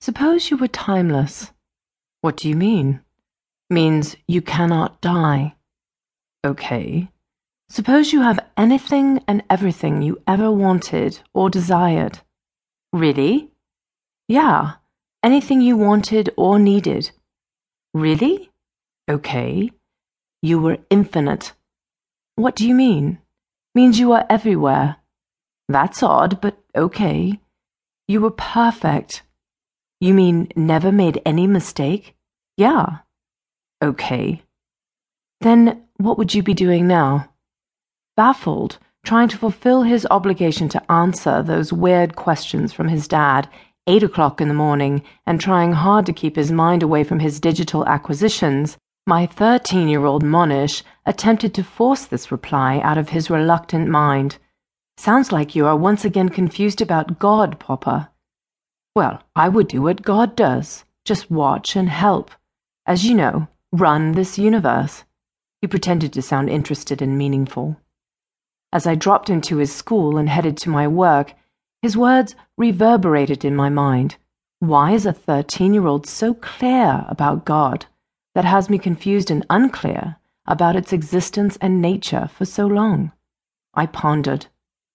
Suppose you were timeless. What do you mean? Means you cannot die. Okay. Suppose you have anything and everything you ever wanted or desired. Really? Yeah, anything you wanted or needed. Really? Okay. You were infinite. What do you mean? Means you are everywhere. That's odd, but okay. You were perfect. You mean never made any mistake? Yeah. Okay. Then what would you be doing now? Baffled, trying to fulfill his obligation to answer those weird questions from his dad, eight o'clock in the morning, and trying hard to keep his mind away from his digital acquisitions, my 13 year old Monish attempted to force this reply out of his reluctant mind. Sounds like you are once again confused about God, Papa. Well, I would do what God does just watch and help. As you know, run this universe. He pretended to sound interested and meaningful. As I dropped into his school and headed to my work, his words reverberated in my mind. Why is a 13 year old so clear about God? that has me confused and unclear about its existence and nature for so long? I pondered.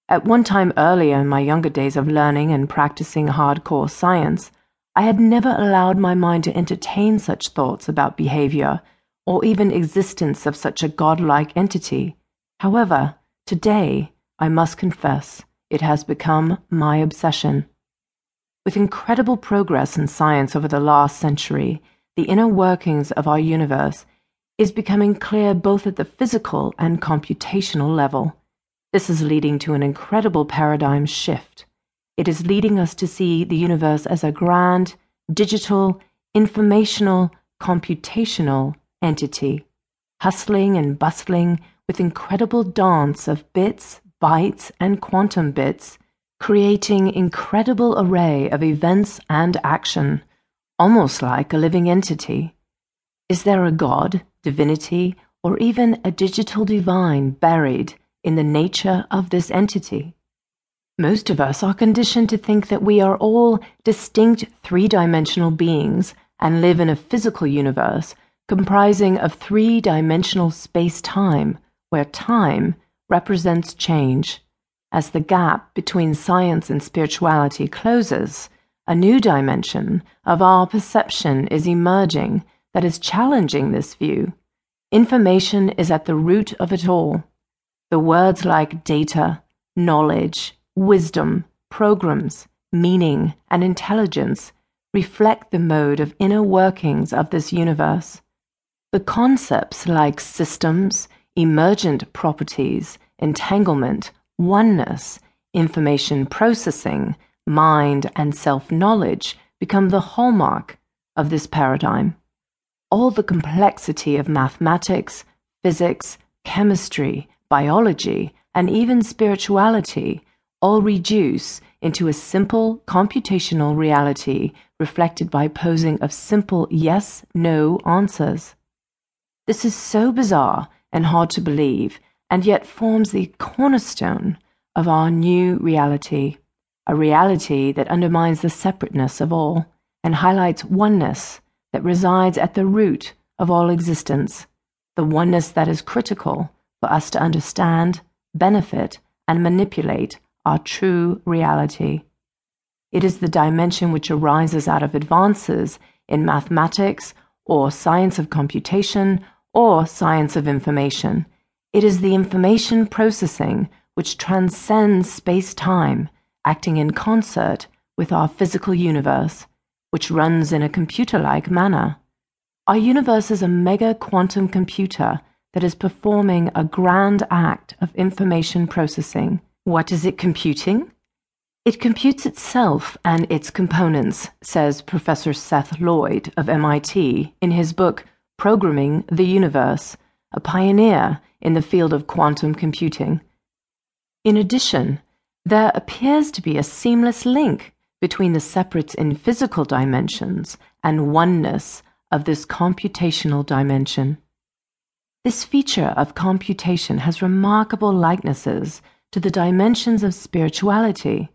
At one time earlier in my younger days of learning and practicing hardcore science, I had never allowed my mind to entertain such thoughts about behavior or even existence of such a godlike entity. However, today, I must confess, it has become my obsession. With incredible progress in science over the last century, the inner workings of our universe is becoming clear both at the physical and computational level. This is leading to an incredible paradigm shift. It is leading us to see the universe as a grand, digital, informational, computational entity, hustling and bustling with incredible dance of bits, bytes, and quantum bits, creating incredible array of events and action almost like a living entity. Is there a God, divinity, or even a digital divine buried in the nature of this entity? Most of us are conditioned to think that we are all distinct three dimensional beings and live in a physical universe comprising of three dimensional space time, where time represents change. As the gap between science and spirituality closes, a new dimension of our perception is emerging that is challenging this view. Information is at the root of it all. The words like data, knowledge, wisdom, programs, meaning, and intelligence reflect the mode of inner workings of this universe. The concepts like systems, emergent properties, entanglement, oneness, information processing, mind, and self knowledge become the hallmark of this paradigm. All the complexity of mathematics, physics, chemistry, biology, and even spirituality all reduce into a simple computational reality reflected by posing of simple yes no answers. This is so bizarre and hard to believe, and yet forms the cornerstone of our new reality a reality that undermines the separateness of all and highlights oneness that resides at the root of all existence, the oneness that is critical for us to understand, benefit, and manipulate our true reality. It is the dimension which arises out of advances in mathematics or science of computation or science of information. It is the information processing which transcends space time acting in concert with our physical universe, which runs in a computer like manner. Our universe is a mega quantum computer that is performing a grand act of information processing. What is it computing? It computes itself and its components, says Professor Seth Lloyd of MIT in his book Programming the Universe, a pioneer in the field of quantum computing. In addition, there appears to be a seamless link between the separates in physical dimensions and oneness of this computational dimension. This feature of computation has remarkable likenesses to the dimensions of spirituality.